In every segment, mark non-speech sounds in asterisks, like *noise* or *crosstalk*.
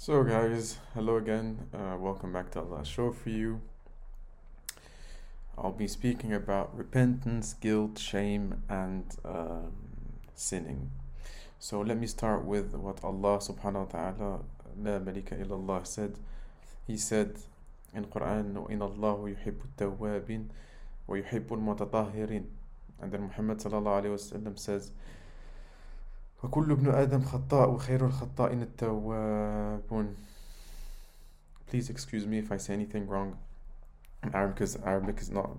So, guys, hello again. Uh, welcome back to Allah's show for you. I'll be speaking about repentance, guilt, shame, and um, sinning. So, let me start with what Allah subhanahu wa ta'ala, La malika illallah, said. He said in Quran, وَإِنَ اللَّهُ يُحِبُّ التَّوَّابِينَ وَيُحِبُّ الْمُتَطَهِّرِينَ And then Muhammad sallallahu alayhi wa sallam says, وكل ابن آدم خطاء وخير الخطائين التوابون Please excuse me if I say anything wrong in Arabic because Arabic is not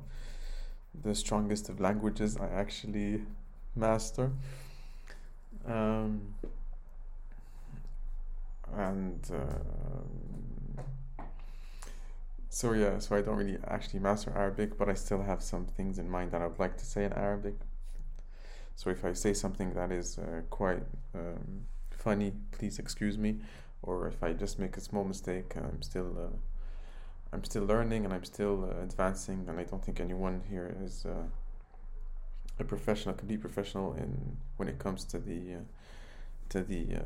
the strongest of languages I actually master. Um, and uh, so yeah, so I don't really actually master Arabic, but I still have some things in mind that I'd like to say in Arabic. So if I say something that is uh, quite um, funny, please excuse me. Or if I just make a small mistake, I'm still uh, I'm still learning and I'm still uh, advancing, and I don't think anyone here is uh, a professional, complete professional in when it comes to the uh, to the uh,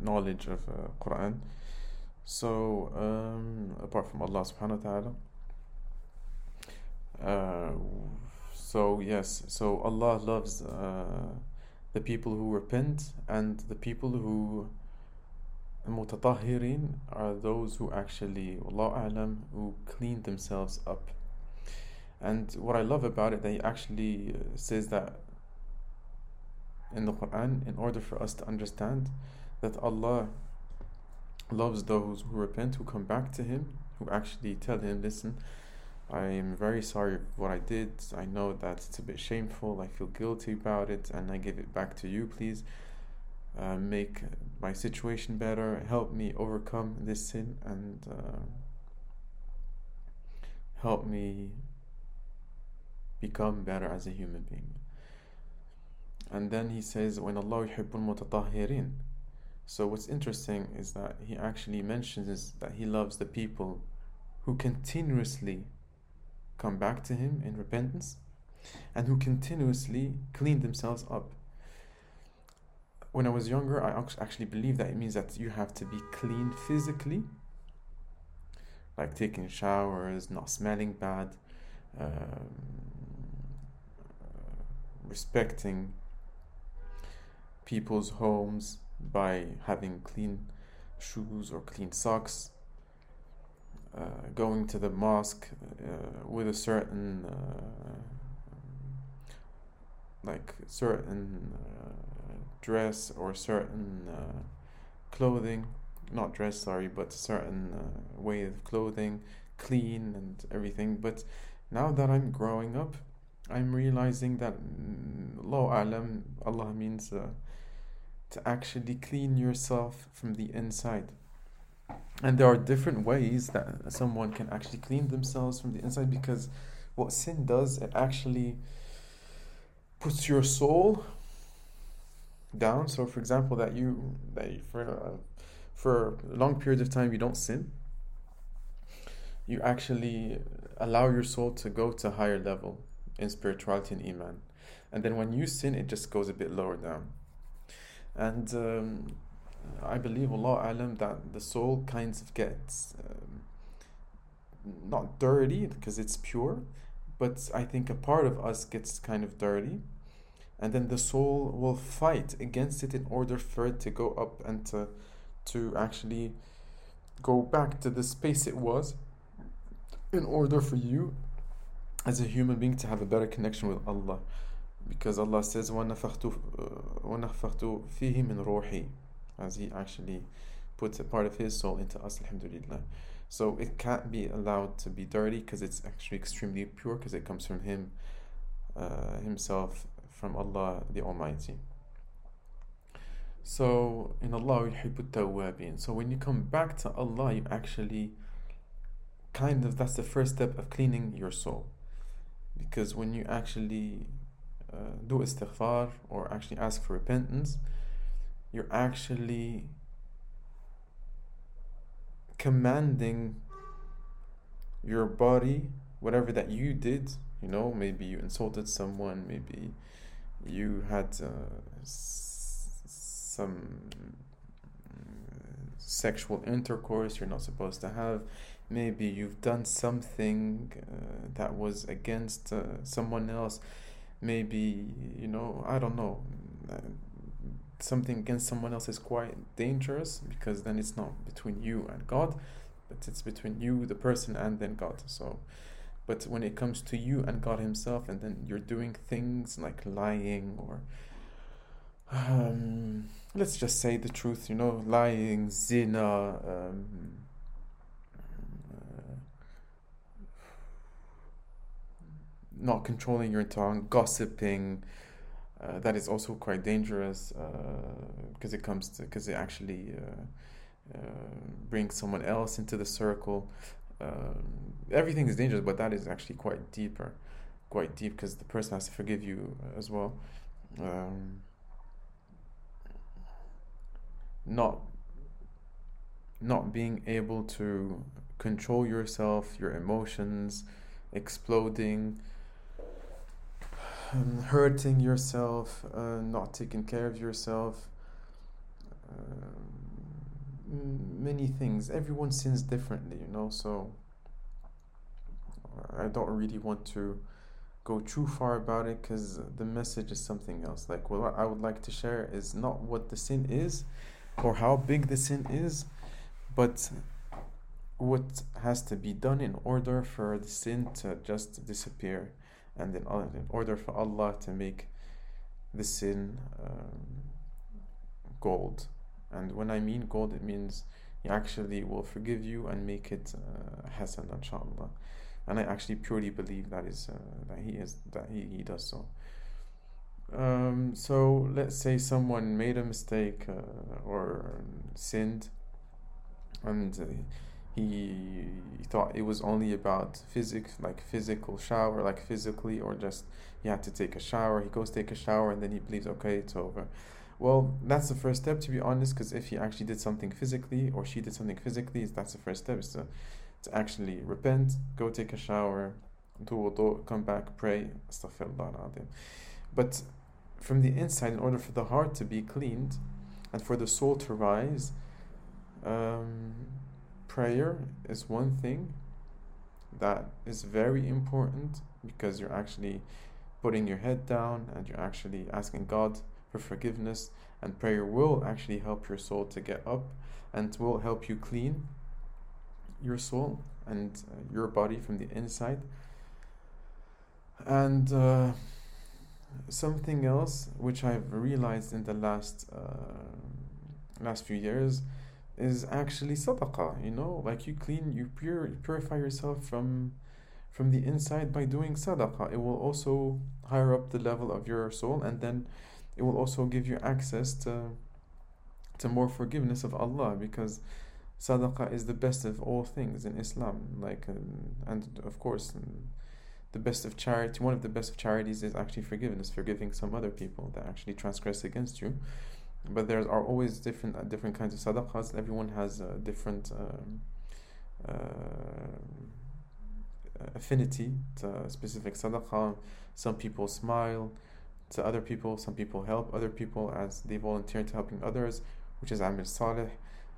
knowledge of Quran. So um, apart from Allah Subhanahu wa Taala. So, yes, so Allah loves uh, the people who repent, and the people who mutatahirin are those who actually, Allah A'lam, who clean themselves up. And what I love about it, that He actually uh, says that in the Quran, in order for us to understand that Allah loves those who repent, who come back to Him, who actually tell Him, listen, I am very sorry what I did. I know that it's a bit shameful. I feel guilty about it, and I give it back to you, please. Uh, make my situation better. Help me overcome this sin and uh, help me become better as a human being. And then he says, when Allah yuhibbul mutatahirin. So what's interesting is that he actually mentions that he loves the people who continuously come back to Him in repentance and who continuously clean themselves up. When I was younger, I actually believed that it means that you have to be clean physically, like taking showers, not smelling bad, um, respecting people's homes by having clean shoes or clean socks, going to the mosque uh, with a certain uh, like certain dress or certain clothing. Not dress sorry but certain uh, way of clothing clean and everything. But now that i'm growing up i'm realizing that Allah alam allah means uh, to actually clean yourself from the inside and there are different ways that someone can actually clean themselves from the inside because what sin does it actually puts your soul down. So for example that you that you, for uh, for a long period of time you don't sin. You actually allow your soul to go to a higher level in spirituality and iman. And then when you sin it just goes a bit lower down. And um, I believe Allah alam that the soul kind of gets um, not dirty because it's pure, but I think a part of us gets kind of dirty, and then the soul will fight against it in order for it to go up and to to actually go back to the space it was in order for you as a human being to have a better connection with Allah because Allah says وَنَفَخْتُ فِيهِ مِنْ رُوحِي as he actually puts a part of his soul into us, alhamdulillah. So it can't be allowed to be dirty because it's actually extremely pure because it comes from him, uh, himself, from Allah the Almighty. So in Allah tawwabin. So when you come back to Allah, you actually kind of that's the first step of cleaning your soul, because when you actually uh, do istighfar or actually ask for repentance, you're actually commanding your body, whatever that you did, you know, maybe you insulted someone, maybe you had uh, some sexual intercourse you're not supposed to have. Maybe you've done something uh, that was against uh, someone else. Maybe you know i don't know something against someone else is quite dangerous because then it's not between you and god but it's between you the person and then god so but when it comes to you and god himself and then you're doing things like lying or um, let's just say the truth you know lying zina um, not controlling your tongue, gossiping. Uh, that is also quite dangerous because uh, it comes to because it actually uh, uh, brings someone else into the circle. Um, everything is dangerous, but that is actually quite deeper, quite deep because the person has to forgive you as well. Um, not not being able to control yourself, your emotions, exploding, um, hurting yourself, uh, not taking care of yourself, um, many things. Everyone sins differently, you know, so I don't really want to go too far about it because the message is something else. Like, what I would like to share is not what the sin is or how big the sin is, but what has to be done in order for the sin to just disappear and in, in order for Allah to make the sin um, gold. And when I mean gold, it means He actually will forgive you and make it uh, hasan, inshallah. And I actually purely believe that is uh, that He is that He, he does so. Um, so let's say someone made a mistake uh, or sinned, and uh, he, thought it was only about physics, like physical shower, like physically, or just he had to take a shower. He goes take a shower and then he believes, okay, it's over. Well, that's the first step, to be honest, because if he actually did something physically or she did something physically, that's the first step, is to, to actually repent, go take a shower, do wudu, come back, pray, But from the inside, in order for the heart to be cleaned and for the soul to rise, um, prayer is one thing that is very important because you're actually putting your head down and you're actually asking God for forgiveness and prayer will actually help your soul to get up and will help you clean your soul and uh, your body from the inside. And uh, something else which I've realized in the last uh, last few years is actually sadaqah you know? Like you clean you pure purify yourself from from the inside by doing sadaqah it will also higher up the level of your soul and then it will also give you access to to more forgiveness of Allah because sadaqah is the best of all things in Islam. Like um, and of course um, the best of charity one of the best of charities is actually forgiveness forgiving some other people that actually transgress against you but there are always different uh, different kinds of sadaqahs. Everyone has a different um, uh, affinity to specific sadaqah. Some people smile to other people. Some people help other people as they volunteer to helping others, which is amal salih,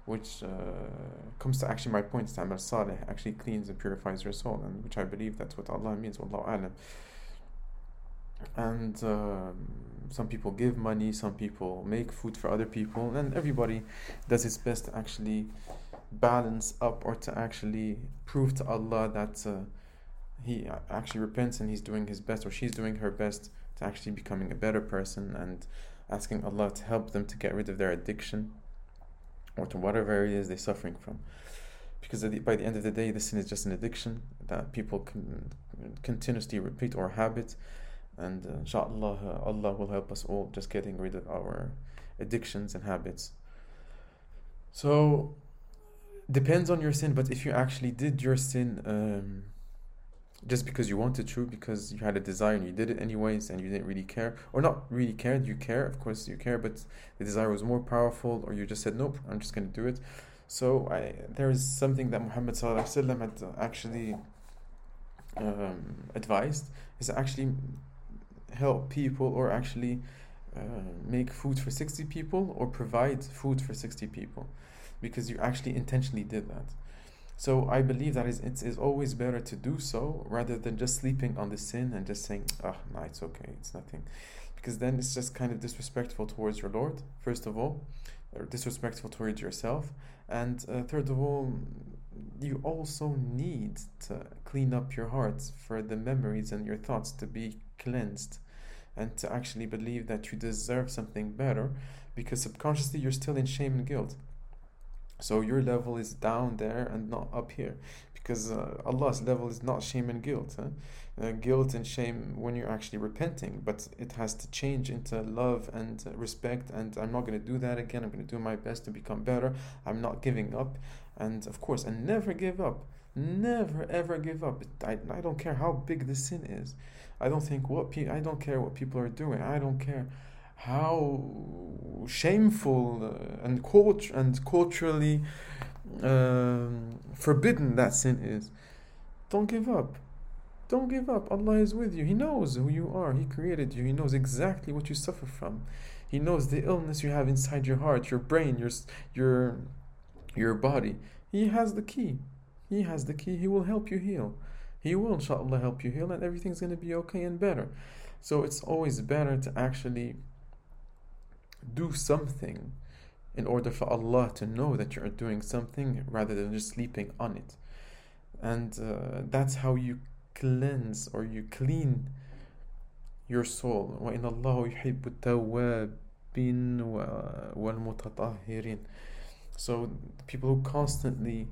which uh, comes to actually my point. Amal salih actually cleans and purifies your soul, and which I believe that's what Allah means. Wallahu alam. And um, some people give money, some people make food for other people, and everybody does its best to actually balance up or to actually prove to Allah that uh, he actually repents and he's doing his best or she's doing her best to actually becoming a better person and asking Allah to help them to get rid of their addiction or to whatever it is they're suffering from. Because by the end of the day, this sin is just an addiction that people can continuously repeat or habit and uh, inshallah uh, Allah will help us all just getting rid of our addictions and habits. So depends on your sin but if you actually did your sin um, just because you wanted to because you had a desire and you did it anyways and you didn't really care or not really cared you care of course you care but the desire was more powerful or you just said nope i'm just going to do it. So I, there is something that muhammad had actually um, advised. Is actually help people or actually uh, make food for 60 people or provide food for 60 people because you actually intentionally did that. So I believe that is it is always better to do so rather than just sleeping on the sin and just saying, oh no, it's okay, it's nothing. Because then it's just kind of disrespectful towards your Lord, first of all, or disrespectful towards yourself. And uh, third of all, you also need to clean up your heart for the memories and your thoughts to be cleansed and to actually believe that you deserve something better because subconsciously you're still in shame and guilt. So your level is down there and not up here because uh, Allah's level is not shame and guilt. Huh? Uh, guilt and shame when you're actually repenting, but it has to change into love and respect. And I'm not going to do that again. I'm going to do my best to become better. I'm not giving up. And of course, and never give up. Never ever give up. I, I don't care how big the sin is. I don't think what pe- I don't care what people are doing. I don't care how shameful uh, and cult- and culturally um, forbidden that sin is. Don't give up. Don't give up. Allah is with you. He knows who you are. He created you. He knows exactly what you suffer from. He knows the illness you have inside your heart, your brain, your your your body. He has the key. He has the key. He will help you heal. He will, inshallah, help you heal, and everything's going to be okay and better. So it's always better to actually do something in order for Allah to know that you're doing something rather than just sleeping on it. And uh, that's how you cleanse or you clean your soul. وَإِنَّ اللَّهُ يُحِبُّ التَّوَّابِينَ وَالْمُتَطَهِّرِينَ So people who constantly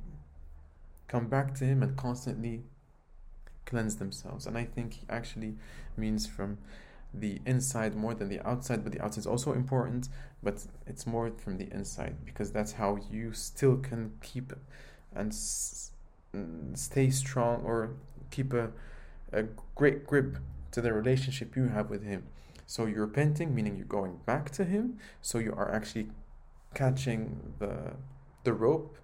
come back to Him and constantly cleanse themselves. And I think He actually means from the inside more than the outside, but the outside is also important, but it's more from the inside because that's how you still can keep and s- mm, stay strong or keep a, a great grip to the relationship you have with Him. So you're repenting, meaning you're going back to Him. So you are actually catching the the rope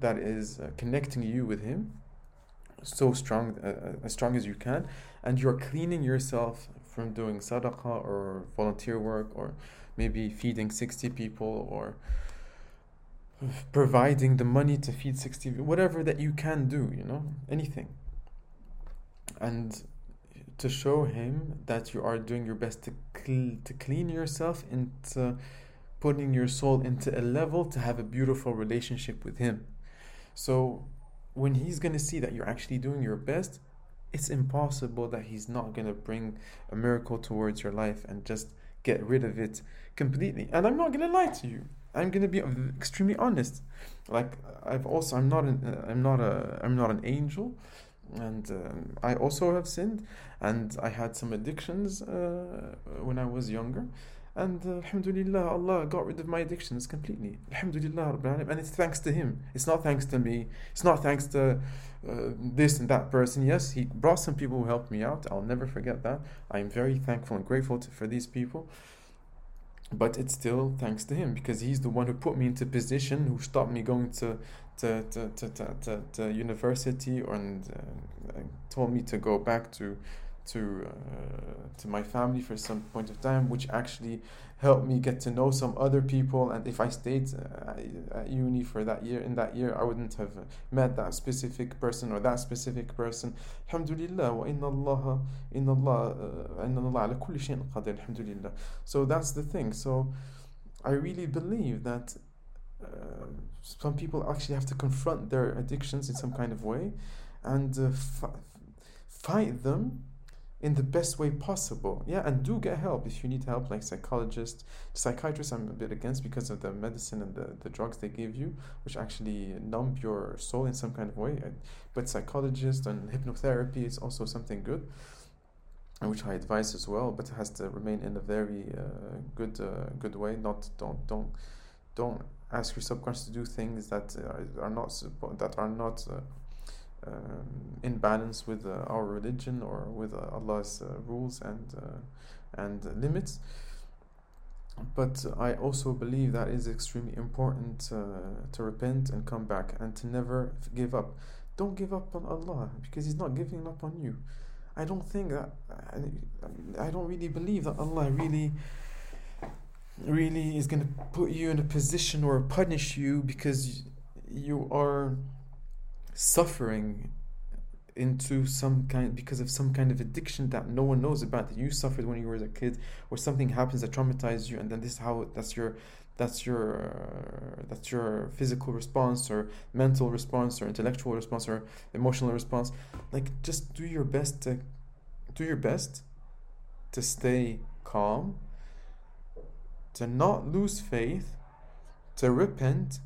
that is uh, connecting you with Him so strong, uh, uh as strong as you can, and you're cleaning yourself from doing sadaqah or volunteer work or maybe feeding 60 people or providing the money to feed 60 whatever that you can do you know anything. And to show him that you are doing your best to cl- to clean yourself into putting your soul into a level to have a beautiful relationship with him so when he's going to see that you're actually doing your best it's impossible that he's not going to bring a miracle towards your life and just get rid of it completely. And I'm not going to lie to you. I'm going to be extremely honest. Like I've also I'm not an I'm not a I'm not an angel and um, I also have sinned and I had some addictions uh, when I was younger and uh, Alhamdulillah, Allah got rid of my addictions completely. Alhamdulillah, and it's thanks to Him. It's not thanks to me. It's not thanks to uh, this and that person. Yes, He brought some people who helped me out. I'll never forget that. I am very thankful and grateful to, for these people. But it's still thanks to Him because He's the one who put me into position, who stopped me going to to, to, to, to, to, to university and uh, told me to go back to to uh, to my family for some point of time, which actually helped me get to know some other people. And if I stayed uh, at uni for that year, in that year, I wouldn't have met that specific person or that specific person. Alhamdulillah, wa inna Allah, inna Allah, uh, inna Allah ala kulli shayin qadir. So that's the thing. So I really believe that. Uh, some people actually have to confront their addictions in some kind of way and uh, fight them in the best way possible. Yeah, and do get help if you need help, like psychologists. Psychiatrists, I'm a bit against because of the medicine and the, the drugs they give you, which actually numb your soul in some kind of way. But psychologists and hypnotherapy is also something good, which I advise as well. But it has to remain in a very uh, good uh, good way. Not don't don't don't ask your subconscious to do things that uh, are not that are not uh, um, in balance with uh, our religion or with uh, Allah's uh, rules and and limits. But I also believe that is extremely important to repent and come back and to never give up. Don't give up on Allah because He's not giving up on you. I don't think that I, I don't really believe that Allah really really is going to put you in a position or punish you because you are suffering into some kind because of some kind of addiction that no one knows about that you suffered when you were a kid or something happens that traumatized you and then this is how that's your that's your that's your physical response or mental response or intellectual response or emotional response. Like just do your best to do your best to stay calm to not lose faith to repent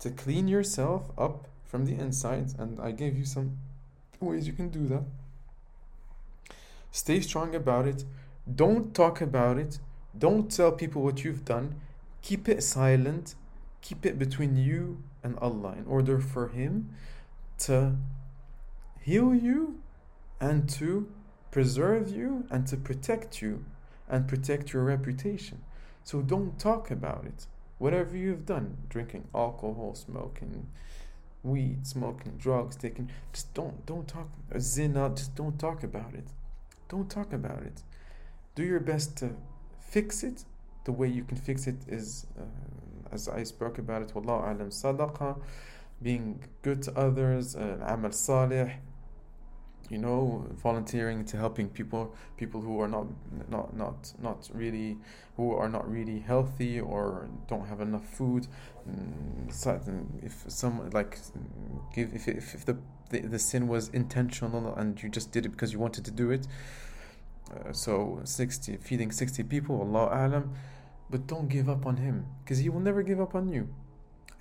to clean yourself up from the inside and i gave you some ways you can do that. Stay strong about it. Don't talk about it. Don't tell people what you've done. Keep it silent, keep it between you and Allah in order for Him to heal you and to preserve you and to protect you and protect your reputation. So don't talk about it. Whatever you've done, drinking alcohol, smoking weed, smoking drugs, taking just don't don't talk zina, just don't talk about it. Don't talk about it. Do your best to fix it the way you can fix it is, uh, as I spoke about it, Wallahu alam sadaqa, being good to others, uh, amal salih, you know, volunteering to helping people, people who are not, not, not, not really, who are not really healthy or don't have enough food. Mm, if some like, give if if, if the, the the sin was intentional and you just did it because you wanted to do it. Uh, so 60 feeding 60 people allah alam but don't give up on him because he will never give up on you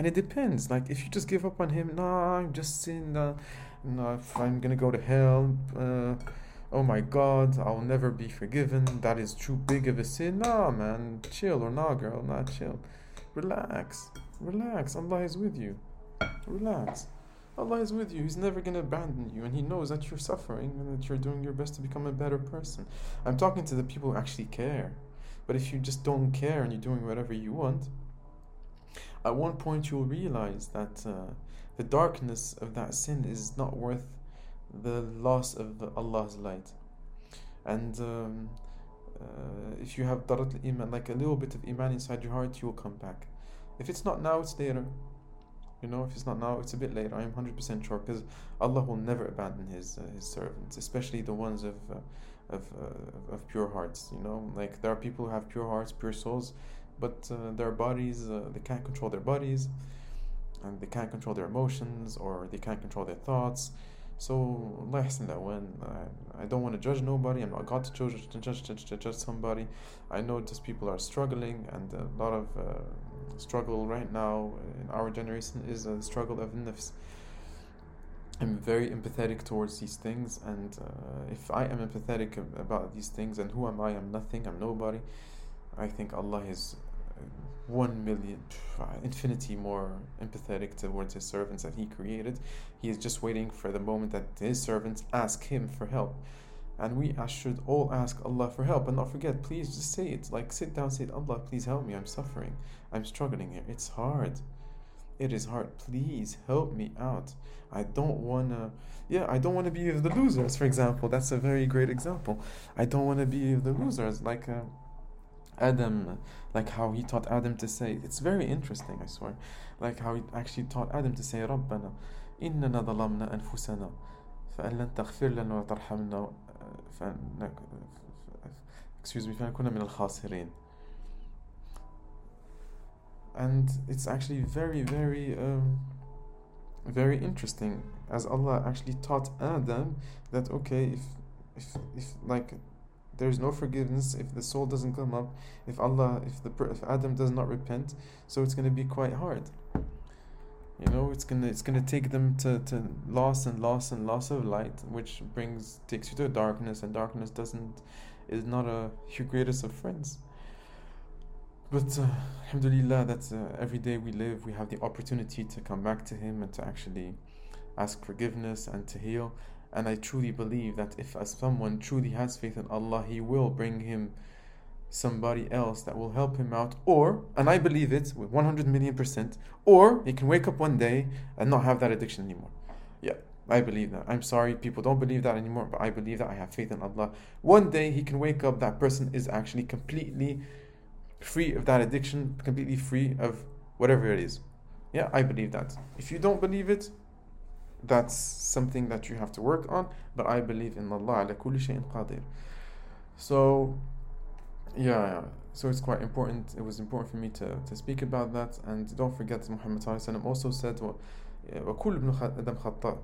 and it depends like if you just give up on him nah i'm just in uh, nah, i'm gonna go to hell uh, oh my god i'll never be forgiven that is too big of a sin nah man chill or nah girl nah chill relax relax allah is with you relax Allah is with you. He's never going to abandon you. And He knows that you're suffering and that you're doing your best to become a better person. I'm talking to the people who actually care. But if you just don't care and you're doing whatever you want, at one point you'll realize that uh, the darkness of that sin is not worth the loss of Allah's light. And um, uh, if you have darat iman, like a little bit of iman inside your heart, you will come back. If it's not now, it's later. You know, if it's not now, it's a bit later. I am 100% sure because Allah will never abandon His uh, His servants, especially the ones of uh, of, uh, of pure hearts. You know, like there are people who have pure hearts, pure souls, but uh, their bodies uh, they can't control their bodies, and they can't control their emotions or they can't control their thoughts. So less that when I, I don't want to judge nobody. I'm not God to judge to judge to, to judge somebody. I know just people are struggling and a lot of uh, struggle right now in our generation is a struggle of nafs. I'm very empathetic towards these things, and uh, if I am empathetic about these things, and who am I? I'm nothing, I'm nobody. I think Allah is one million, infinity more empathetic towards His servants that He created. He is just waiting for the moment that His servants ask Him for help. And we should all ask Allah for help and not forget, please just say it. Like, sit down, say, Allah, please help me. I'm suffering. I'm struggling here. It's hard. It is hard. Please help me out. I don't want to, yeah, I don't want to be the losers, for example. That's a very great example. I don't want to be the losers. Like, uh, Adam, like how he taught Adam to say, it's very interesting, I swear. Like how he actually taught Adam to say, ربنا إننا ظلمنا أنفسنا فإن لن تغفر لنا وترحمنا فإن excuse me فنكون من الخاسرين and it's actually very very um, very interesting as Allah actually taught Adam that okay if if if like there's no forgiveness if the soul doesn't come up if Allah if the if Adam does not repent so it's going to be quite hard. You know it's gonna it's gonna take them to, to loss and loss and loss of light which brings takes you to darkness and darkness doesn't is not a your greatest of friends. But uh, alhamdulillah that uh, every day we live we have the opportunity to come back to him and to actually ask forgiveness and to heal and i truly believe that if someone truly has faith in allah he will bring him somebody else that will help him out or and i believe it with 100 million percent or he can wake up one day and not have that addiction anymore yeah i believe that i'm sorry people don't believe that anymore but i believe that i have faith in allah one day he can wake up that person is actually completely free of that addiction, completely free of whatever it is. Yeah, I believe that. If you don't believe it, that's something that you have to work on. But I believe in Allah ala kulli shay'in qadir. So, yeah, so it's quite important. It was important for me to, to speak about that. And don't forget, Muhammad also said, وَكُلُّ ابْنُ آدَمْ خَطَّاء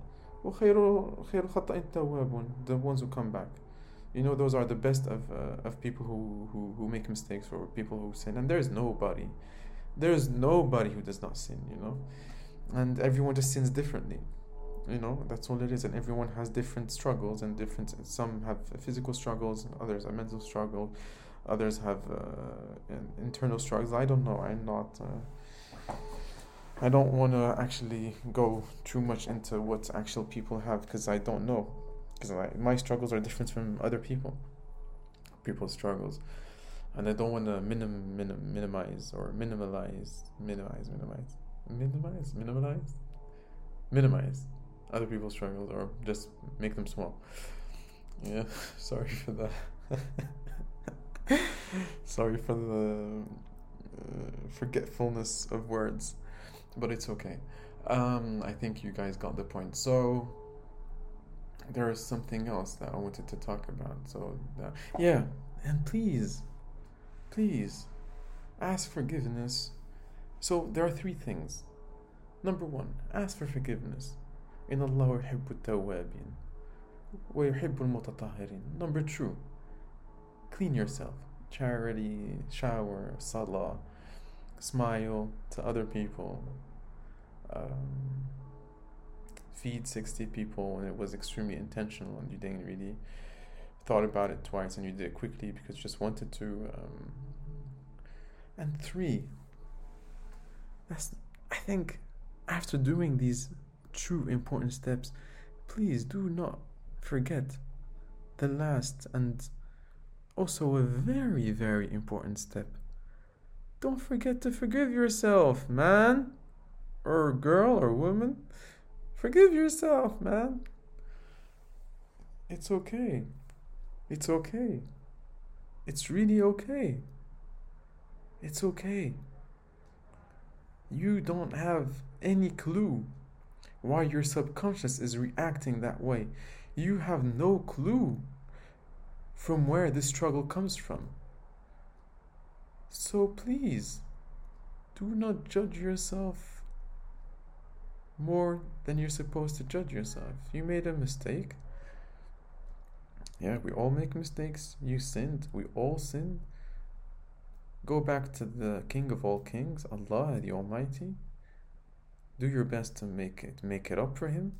وَخَيْرُ خَيْرُ خَطَّاءٍ تَوَّابٌ The ones who come back. You know, those are the best of, uh, of people who, who, who make mistakes or people who sin. And there's nobody, there's nobody who does not sin, you know. And everyone just sins differently you know that's all it is and everyone has different struggles and different some have physical struggles others have mental struggle others have uh, internal struggles. I don't know i'm not uh, i don't want to actually go too much into what actual people have because i don't know. Because my struggles are different from other people people's struggles. And i don't want to minim, minim, minimize or minimalize minimize minimize minimize minimize minimize other people's struggles or just make them small. Yeah, *laughs* sorry for that. *laughs* sorry for the uh, forgetfulness of words, but it's okay. Um, I think you guys got the point. So there is something else that I wanted to talk about. So uh, yeah, and please, please, ask forgiveness. So there are three things. Number one, ask for forgiveness. إن الله يحب التوابين ويحب المتطهرين Number two, clean yourself. Charity, shower, salah, smile to other people, um, feed 60 people, and it was extremely intentional, and you didn't really thought about it twice, and you did it quickly because you just wanted to. Um, and three, that's I think after doing these true important steps, please do not forget the last and also a very, very important step. Don't forget to forgive yourself, man, or girl, or woman. Forgive yourself, man. It's okay. It's okay. It's really okay. It's okay. You don't have any clue why your subconscious is reacting that way. You have no clue from where this struggle comes from. So please, do not judge yourself more than you're supposed to judge yourself. You made a mistake. Yeah, we all make mistakes. You sinned. We all sinned. Go back to the King of all kings, Allah the Almighty do your best to make it make it up for him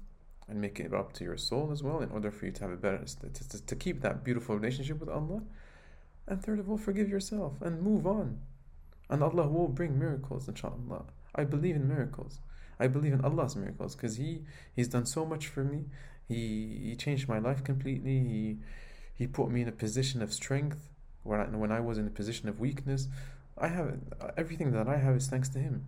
and make it up to your soul as well in order for you to have a better to, to, to keep that beautiful relationship with Allah. And third of all forgive yourself and move on. And Allah will bring miracles inshallah. I believe in miracles. I believe in Allah's miracles because he he's done so much for me. He he changed my life completely. He he put me in a position of strength when I, when I was in a position of weakness. I have everything that I have is thanks to him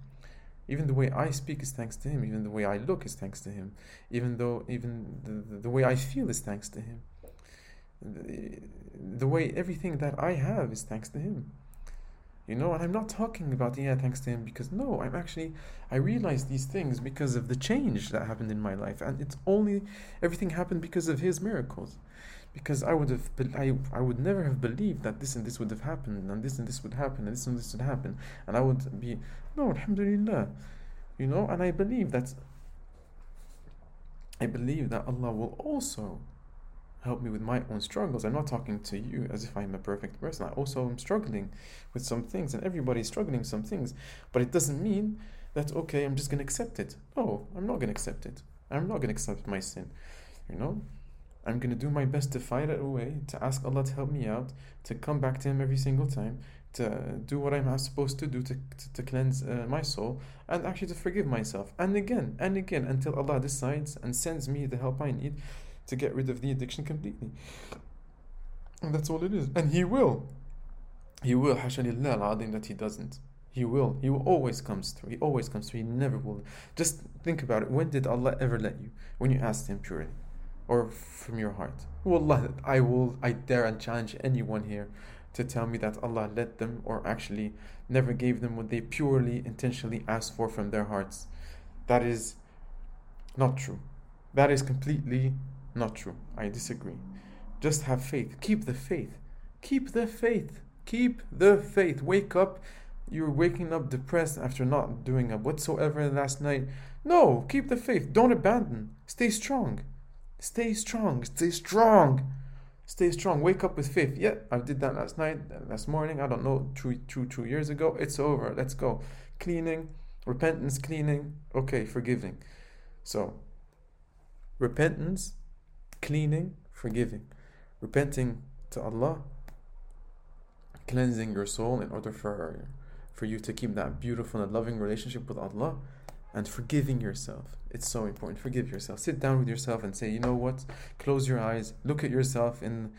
even the way I speak is thanks to him. Even the way I look is thanks to him. Even though even the, the way I feel is thanks to him. The, the way everything that I have is thanks to him. You know, and I'm not talking about yeah, thanks to him because no, I'm actually I realize these things because of the change that happened in my life, and it's only everything happened because of his miracles because I would have I, I would never have believed that this and this would have happened and this and this would happen and this and this would happen and I would be no alhamdulillah you know and I believe that I believe that Allah will also help me with my own struggles. I'm not talking to you as if I'm a perfect person. I also am struggling with some things and everybody's struggling with some things. But it doesn't mean that okay, I'm just gonna accept it. No, I'm not gonna accept it. I'm not gonna accept my sin. You know? I'm going to do my best to fight it away, to ask Allah to help me out, to come back to Him every single time, to do what I'm supposed to do to, to, to cleanse uh, my soul, and actually to forgive myself. And again, and again, until Allah decides and sends me the help I need to get rid of the addiction completely. And that's all it is. And He will. He will, hashalillah al that He doesn't. He will. He will always comes through. He always comes through. He never will. Just think about it. When did Allah ever let you? When you asked Him purely or from your heart. Wallah, I will, I dare and challenge anyone here to tell me that Allah led them or actually never gave them what they purely, intentionally asked for from their hearts. That is not true. That is completely not true. I disagree. Just have faith. Keep the faith. Keep the faith. Keep the faith. Wake up. You're waking up depressed after not doing a whatsoever last night. No, keep the faith. Don't abandon. Stay strong. Stay strong. Stay strong. Stay strong. Wake up with faith. Yeah, I did that last night, last morning. I don't know, two, two, two years ago. It's over. Let's go. Cleaning, repentance, cleaning. Okay, forgiving. So, repentance, cleaning, forgiving. Repenting to Allah, cleansing your soul in order for for you to keep that beautiful and loving relationship with Allah and forgiving yourself. It's so important. Forgive yourself. Sit down with yourself and say, you know what? Close your eyes. Look at yourself in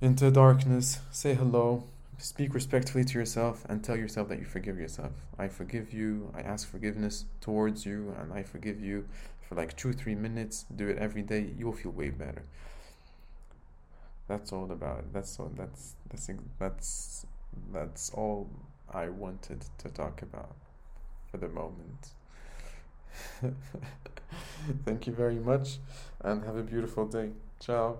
into darkness. Say hello. Speak respectfully to yourself and tell yourself that you forgive yourself. I forgive you. I ask forgiveness towards you and I forgive you for like two, three minutes. Do it every day. You'll feel way better. That's all about it. That's all. That's that's that's that's all I wanted to talk about for the moment. *laughs* Thank you very much and have a beautiful day. Ciao.